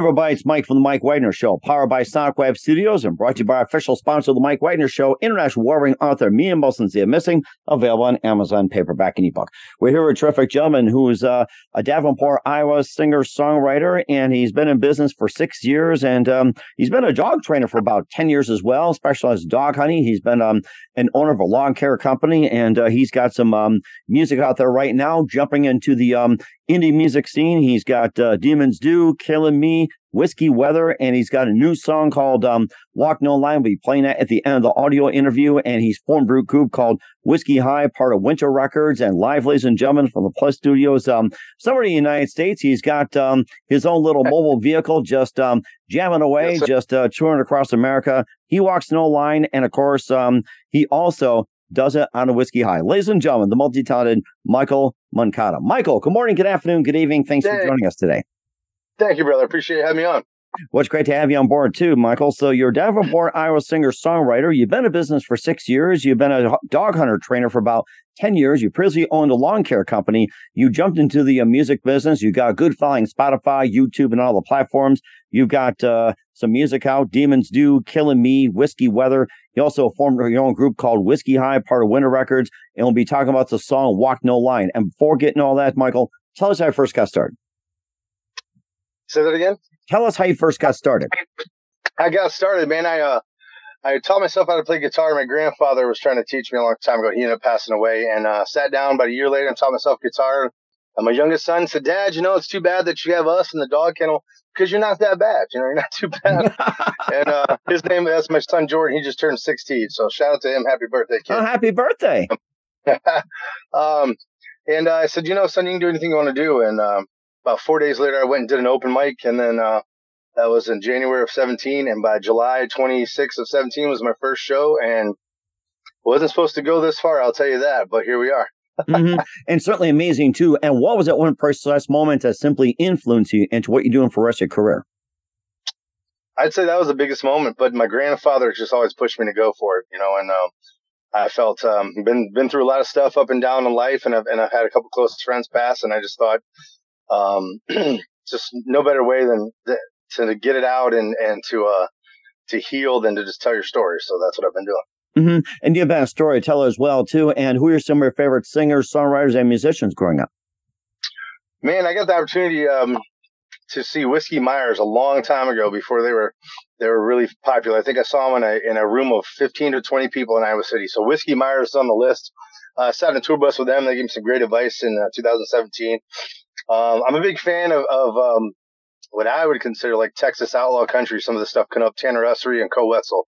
Everybody, it's Mike from the Mike Wagner Show, powered by Sonic Web Studios and brought to you by our official sponsor of the Mike Wagner Show, international warring author Mia Mohsen Zia Missing, available on Amazon paperback and ebook. We're here with a terrific gentleman who's uh, a Davenport, Iowa singer-songwriter, and he's been in business for six years, and um, he's been a dog trainer for about 10 years as well, specialized dog hunting. He's been um, an owner of a lawn care company, and uh, he's got some um, music out there right now, jumping into the um, indie music scene. He's got uh, Demons Do, Killing Me, Whisky Weather, and he's got a new song called um, Walk No Line. We'll be playing that at the end of the audio interview. And he's formed a group called Whisky High, part of Winter Records, and live, ladies and gentlemen, from the Plus Studios, um, somewhere in the United States. He's got um, his own little mobile vehicle just um, jamming away, yes, just uh, touring across America. He walks no line. And of course, um, he also does it on a whiskey high. Ladies and gentlemen, the multi-talented Michael Moncada. Michael, good morning, good afternoon, good evening. Thanks for joining us today. Thank you, brother. Appreciate you having me on. Well, it's great to have you on board too, Michael. So you're a Davenport, Iowa singer songwriter. You've been in business for six years. You've been a dog hunter trainer for about 10 years. You previously owned a lawn care company. You jumped into the uh, music business. You got good following Spotify, YouTube, and all the platforms. You've got uh, some music out, Demons Do, Killing Me, Whisky Weather. You also formed your own group called Whisky High, part of Winter Records. And we'll be talking about the song Walk No Line. And before getting all that, Michael, tell us how you first got started. Say that again. Tell us how you first got started. I got started, man. I uh, I taught myself how to play guitar. My grandfather was trying to teach me a long time ago. He ended up passing away, and uh, sat down about a year later and taught myself guitar. And my youngest son said, "Dad, you know it's too bad that you have us in the dog kennel because you're not that bad. You know, you're not too bad." and uh, his name that's my son Jordan. He just turned 16, so shout out to him. Happy birthday, kid! Oh, happy birthday! um, and uh, I said, "You know, son, you can do anything you want to do." And um, about four days later, I went and did an open mic, and then uh, that was in January of 17, and by July 26th of 17 was my first show, and wasn't supposed to go this far, I'll tell you that, but here we are. mm-hmm. And certainly amazing too. And what was that one precise moment that simply influenced you into what you're doing for the rest of your career? I'd say that was the biggest moment, but my grandfather just always pushed me to go for it, you know, and um, I felt um, been been through a lot of stuff up and down in life, and I've and I've had a couple close friends pass, and I just thought um, just no better way than to get it out and and to uh to heal than to just tell your story. So that's what I've been doing. Mm-hmm. And you've been a storyteller as well too. And who are some of your favorite singers, songwriters, and musicians growing up? Man, I got the opportunity um, to see Whiskey Myers a long time ago before they were they were really popular. I think I saw them in a in a room of fifteen to twenty people in Iowa City. So Whiskey Myers is on the list. Uh, sat in a tour bus with them. They gave me some great advice in uh, 2017. Um, I'm a big fan of, of um, what I would consider like Texas outlaw country. Some of the stuff coming up, Tanner Usrey and Koe Wetzel.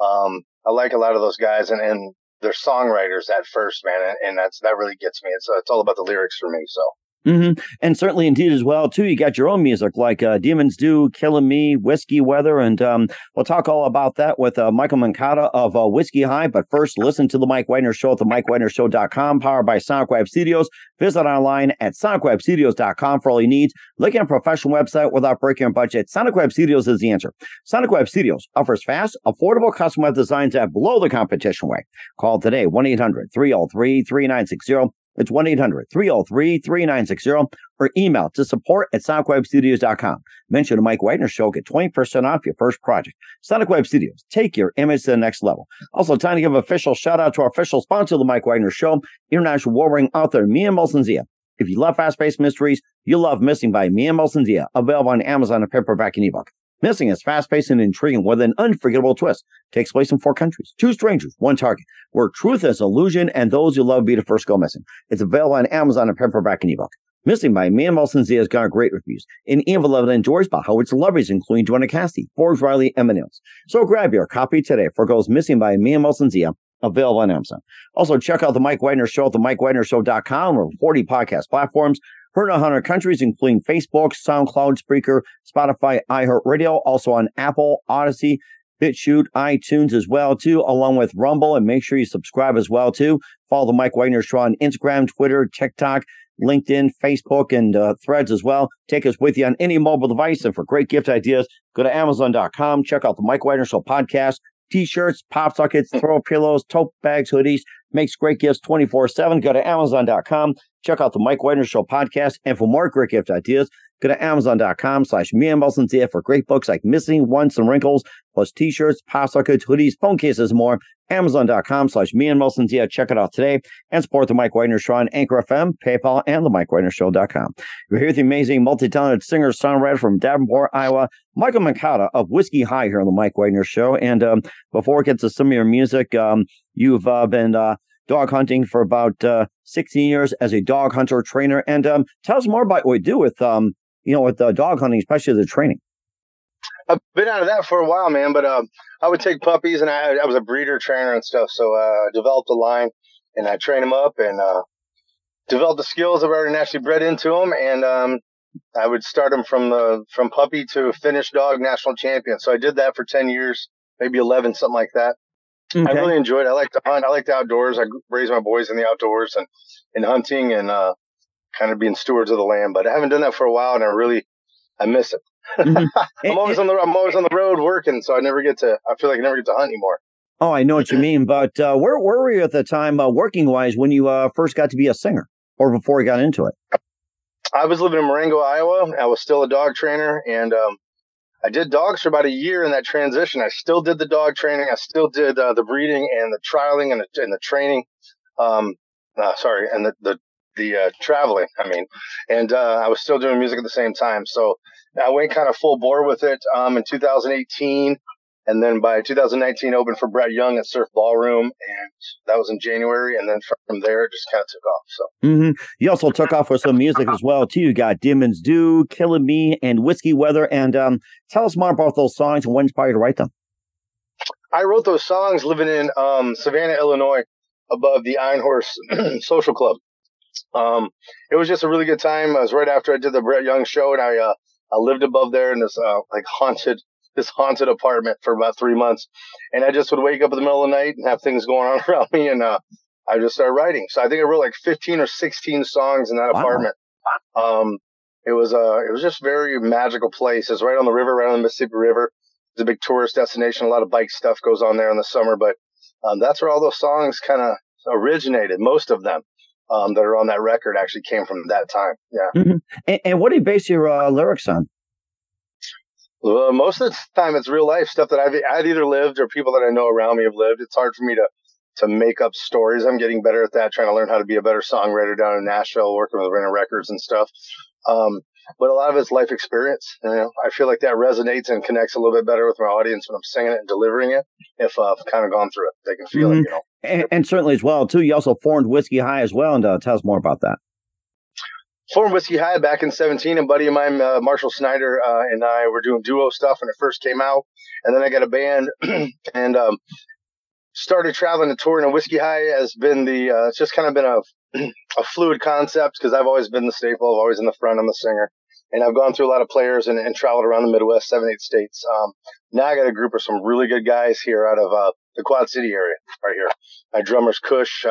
Um, I like a lot of those guys, and, and they're songwriters at first, man, and, and that's that really gets me. It's uh, it's all about the lyrics for me. So Mm-hmm. And certainly, indeed, as well, too, you got your own music like uh, Demons Do, Killing Me, Whisky Weather. And um, we'll talk all about that with uh, Michael Moncada of uh, Whisky High. But first, listen to the Mike Wagner Show at the MikeWagnerShow.com, powered by Sonic Web Studios. Visit online at SonicWebStudios.com for all you need. Look at a professional website without breaking your budget. Sonic Web Studios is the answer. Sonic Web Studios offers fast, affordable custom web designs that blow the competition away. Call today, 1 800 303 3960 It's 1 800 303 3960 or email to support at sonicwebstudios.com. Mention the Mike Wagner Show, get 20% off your first project. Sonic Web Studios, take your image to the next level. Also, time to give an official shout out to our official sponsor the Mike Wagner Show, international war ring author Mia Mohsen Zia. If you love fast paced mysteries, you'll love Missing by Mia Mohsen Zia, available on Amazon and paperback and ebook. Missing is fast paced and intriguing with an unforgettable twist. Takes place in four countries, two strangers, one target, where truth is illusion and those you love be the first go missing. It's available on Amazon and paperback and ebook. Missing by Mia Mohsen Zia has got great reviews. In Eva Levin enjoys by Howard celebrities, including Joanna Cassidy, Forbes Riley, and Nils. So grab your copy today for Goes Missing by Mia Mohsen Zia, available on Amazon. Also, check out the Mike Wagner Show at the MikeWagnerShow.com or 40 podcast platforms. Heard in 100 countries, including Facebook, SoundCloud, Spreaker, Spotify, iHeartRadio, also on Apple, Odysee, BitChute, iTunes as well, too, along with Rumble. And make sure you subscribe as well, too. Follow the Mike Wagner Show on Instagram, Twitter, TikTok, LinkedIn, Facebook, and uh, threads as well. Take us with you on any mobile device. And for great gift ideas, go to Amazon.com. Check out the Mike Wagner Show podcast. T-shirts, pop sockets, throw pillows, tote bags, hoodies. Makes great gifts 24-7. Go to Amazon.com. Check out the Mike Wagner Show podcast. And for more great gift ideas, go to Amazon.com slash me and Wilson for great books like Missing Once and Wrinkles, plus t-shirts, pop sockets, hoodies, phone cases, and more. Amazon.com slash me and Wilson Check it out today and support the Mike Wagner Show on Anchor FM, PayPal, and the Mike Wagner Show.com. You're here with the amazing multi-talented singer-songwriter from Davenport, Iowa, Michael Moncada of Whisky High here on the Mike Wagner Show. And um, before we get to some of your music, um, you've uh, been uh, dog hunting for about uh, 16 years as a dog hunter trainer. And um, tell us more about what you do with, um, you know, with uh, dog hunting, especially the training. I've been out of that for a while, man. But uh, I would take puppies, and I, I was a breeder trainer and stuff. So uh, I developed a line, and I train them up, and uh, developed the skills I've already naturally bred into them, and um, I would start them from the from puppy to finished dog national champion. So I did that for ten years, maybe eleven, something like that. Okay. I really enjoyed. it. I like to hunt. I like the outdoors. I raise my boys in the outdoors and in hunting and uh, kind of being stewards of the land. But I haven't done that for a while, and I really I miss it. Mm-hmm. I'm always on the I'm always on the road working, so I never get to. I feel like I never get to hunt anymore. Oh, I know what you mean. But uh, where where were you at the time, uh, working wise, when you uh, first got to be a singer, or before you got into it? I was living in Marengo, Iowa. I was still a dog trainer, and um, I did dogs for about a year in that transition. I still did the dog training. I still did uh, the breeding and the trialing and the, and the training. Um, uh, sorry, and the the, the uh, traveling. I mean, and uh, I was still doing music at the same time. So I went kind of full bore with it um, in 2018. And then by 2019, opened for Brett Young at Surf Ballroom, and that was in January. And then from there, it just kind of took off. So mm-hmm. you also took off with some music as well too. You got Demons Do, Killing Me, and Whisky Weather. And um, tell us more about those songs and what inspired you to write them. I wrote those songs living in um, Savanna, Illinois, above the Iron Horse Social Club. Um, it was just a really good time. It was right after I did the Brett Young show, and I uh, I lived above there in this uh, like haunted this haunted apartment for about three months. And I just would wake up in the middle of the night and have things going on around me. And, uh, I just started writing. So I think I wrote like 15 or 16 songs in that wow. apartment. Um, it was, uh, it was just very magical place. It's right on the river, right on the Mississippi River. It's a big tourist destination. A lot of bike stuff goes on there in the summer, but, um, that's where all those songs kind of originated. Most of them. Um, that are on that record actually came from that time. Yeah. Mm-hmm. And, and, what do you base your uh, lyrics on? Well, most of the time, it's real life stuff that I've, I've either lived or people that I know around me have lived. It's hard for me to to make up stories. I'm getting better at that, trying to learn how to be a better songwriter down in Nashville, working with Winter Records and stuff. Um, but a lot of it's life experience. You know, I feel like that resonates and connects a little bit better with my audience when I'm singing it and delivering it. If uh, I've kind of gone through it, they can feel mm-hmm. it. You know, and, and, certainly as well too. You also formed Whisky High as well, and uh, tell us more about that formed Whisky High back in 17. A buddy of mine, uh, Marshall Snyder, uh, and I were doing duo stuff when it first came out. And then I got a band and um, started traveling and touring. And Whisky High has been the, uh, it's just kind of been a, a fluid concept because I've always been the staple. I've always in the front. I'm the singer. And I've gone through a lot of players and, and traveled around the Midwest, seven, eight states. Um, now I got a group of some really good guys here out of uh, the Quad City area right here. My drummer's Kush.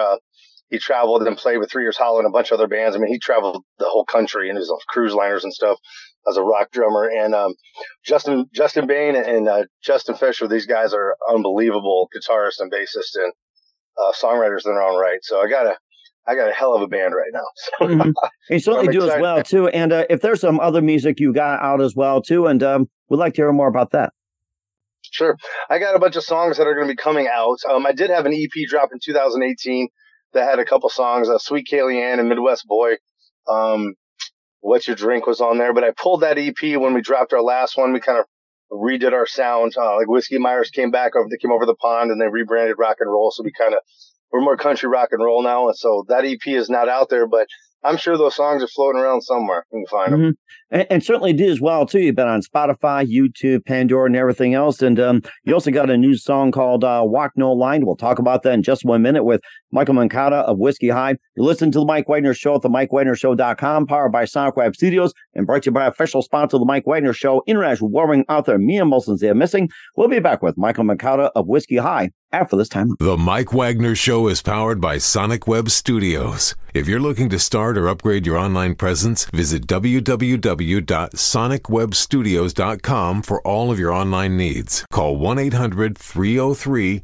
He traveled and played with Three Years Hollow and a bunch of other bands. I mean, he traveled the whole country and he was on cruise liners and stuff as a rock drummer. And um, Justin Justin Bain and uh, Justin Fisher, these guys are unbelievable guitarists and bassists and uh, songwriters in their own right. So I got a I got a hell of a band right now. So mm-hmm. You certainly do as well too. And uh, if there's some other music you got out as well too, and um, we'd like to hear more about that. Sure, I got a bunch of songs that are going to be coming out. Um, I did have an EP drop in 2018 that had a couple songs, uh, "Sweet Ann" and "Midwest Boy." Um, "What's Your Drink" was on there, but I pulled that EP when we dropped our last one. We kind of redid our sound. Uh, like Whiskey Myers came back over, they came over the pond and they rebranded rock and roll. So we kind of we're more country rock and roll now. And so that EP is not out there, but I'm sure those songs are floating around somewhere. You can find mm-hmm. them. And, and, certainly did as well, too. You've been on Spotify, YouTube, Pandora, and everything else. And um, you also got a new song called uh, Walk No Line. We'll talk about that in just one minute with Michael Moncada of Whisky High. You listen to the Mike Wagner Show at the MikeWagnerShow.com, powered by Sonic Web Studios, and brought to you by official sponsor the Mike Wagner Show, international warring author Mia Molson They're Missing. We'll be back with Michael Moncada of Whisky High after this time. The Mike Wagner Show is powered by Sonic Web Studios. If you're looking to start or upgrade your online presence, visit www.sonicwebstudios.com for all of your online needs. Call 1 800 303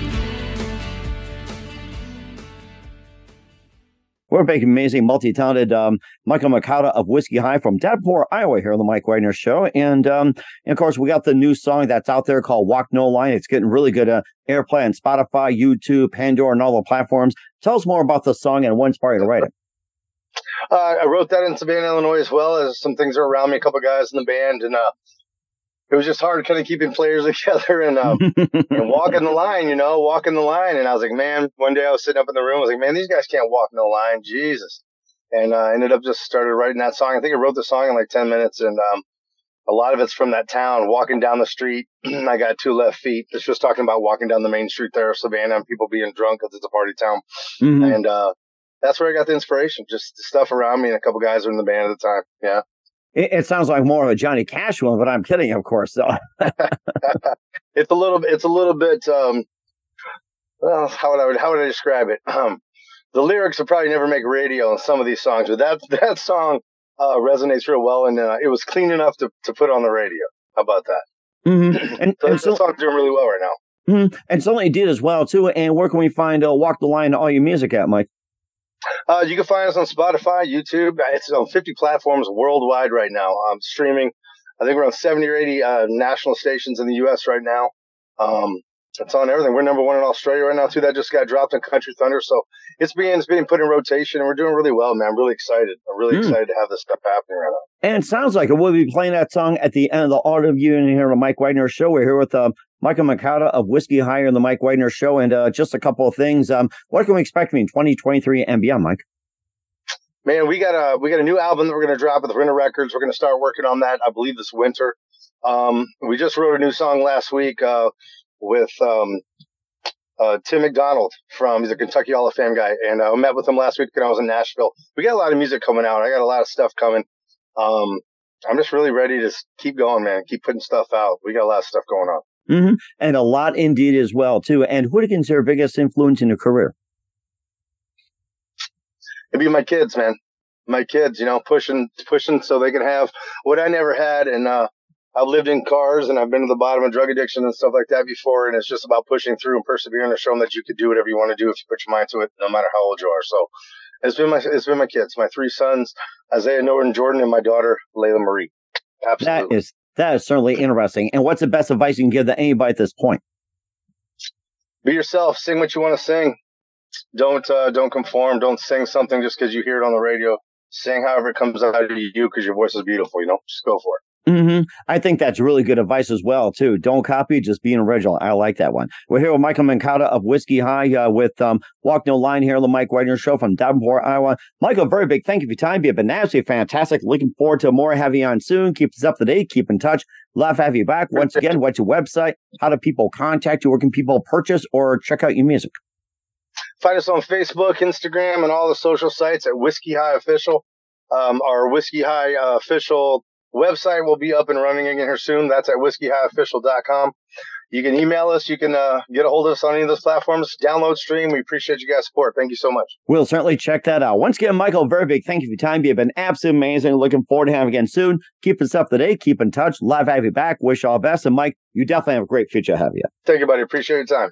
We're making amazing, multi-talented um, Michael Moncada of Whisky High from Davenport, Iowa, here on the Mike Wagner Show, and, um, and of course we got the new song that's out there called "Walk No Line." It's getting really good uh, airplay on Spotify, YouTube, Pandora, and all the platforms. Tell us more about the song and what inspired you to write it. Uh, I wrote that in Savanna, Illinois, as well as some things are around me. A couple guys in the band, and uh, it was just hard kind of keeping players together and um, and walking the line, you know, walking the line. And I was like, man, one day I was sitting up in the room, I was like, man, these guys can't walk no line, Jesus. And uh, I ended up just started writing that song. I think I wrote the song in like ten minutes, and um, a lot of it's from that town. Walking down the street, I got two left feet. It's just talking about walking down the main street there of Savanna and people being drunk because it's a party town. Mm-hmm. And uh, that's where I got the inspiration. Just the stuff around me, and a couple guys were in the band at the time. Yeah. It, it sounds like more of a Johnny Cash one, but I'm kidding, of course. So. it's a little. It's a little bit. Um, well, how would I how would I describe it? Um, the lyrics will probably never make radio on some of these songs, but that that song uh, resonates real well, and uh, it was clean enough to, to put on the radio. How about that? Mm-hmm. And, so and so, song's doing really well right now. Mm-hmm. And something did as well too. And where can we find uh, "Walk the Line" all your music at, Mike? Uh, you can find us on Spotify, YouTube. It's on 50 platforms worldwide right now. I'm um, streaming. I think we're on 70 or 80 uh, national stations in the U.S. right now. Um, it's on everything. We're number one in Australia right now too. That just got dropped in Country Thunder, so it's being it's being put in rotation, and we're doing really well, man. I'm really excited. I'm really mm. excited to have this stuff happening right now. And it sounds like it. We'll be playing that song at the end of the Art of You here on the Mike Wagner Show. We're here with uh, Michael Moncada of Whiskey Higher and the Mike Wagner Show, and uh, just a couple of things. Um, what can we expect from in 2023 and beyond, Mike? Man, we got a we got a new album that we're going to drop with Winter Records. We're going to start working on that, I believe, this winter. Um, we just wrote a new song last week uh, with um, uh, Tim McDonald from he's a Kentucky Hall of Fame guy, and uh, I met with him last week when I was in Nashville. We got a lot of music coming out. I got a lot of stuff coming. Um, I'm just really ready to keep going, man. Keep putting stuff out. We got a lot of stuff going on, mm-hmm. and a lot indeed as well too. And who do you consider biggest influence in your career? it'd be my kids, man. My kids, you know, pushing, pushing so they can have what I never had. And, uh, I've lived in cars and I've been to the bottom of drug addiction and stuff like that before. And it's just about pushing through and persevering and showing them that you could do whatever you want to do if you put your mind to it, no matter how old you are. So It's been my it's been my kids, my three sons, Isaiah Norton Jordan, and my daughter Layla Marie. Absolutely. That is that is certainly interesting. And what's the best advice you can give to anybody at this point? Be yourself. Sing what you want to sing. Don't uh, don't conform. Don't sing something just because you hear it on the radio. Sing however it comes out of you because your voice is beautiful. You know, just go for it. Mm-hmm. I think that's really good advice as well, too. Don't copy, just be original. I like that one. We're here with Michael Moncada of Whisky High uh, with um, Walk No Line here on the Mike Wagner Show from Davenport, Iowa. Michael, very big thank you for your time. You've been absolutely fantastic. Looking forward to more having you on soon. Keep us up to date. Keep in touch. Love have you back. Once again, what's your website? How do people contact you? Where can people purchase or check out your music? Find us on Facebook, Instagram, and all the social sites at Whisky High Official. Um, our Whisky High uh, Official Website will be up and running again here soon. That's at whiskeyhighofficial.com. You can email us. You can uh, get a hold of us on any of those platforms. Download, stream. We appreciate you guys' support. Thank you so much. We'll certainly check that out. Once again, Michael, very big thank you for your time. You've been absolutely amazing. Looking forward to having you again soon. Keep us up to date. Keep in touch. Love to have you back. Wish all best. And Mike, you definitely have a great future ahead of you. Thank you, buddy. Appreciate your time.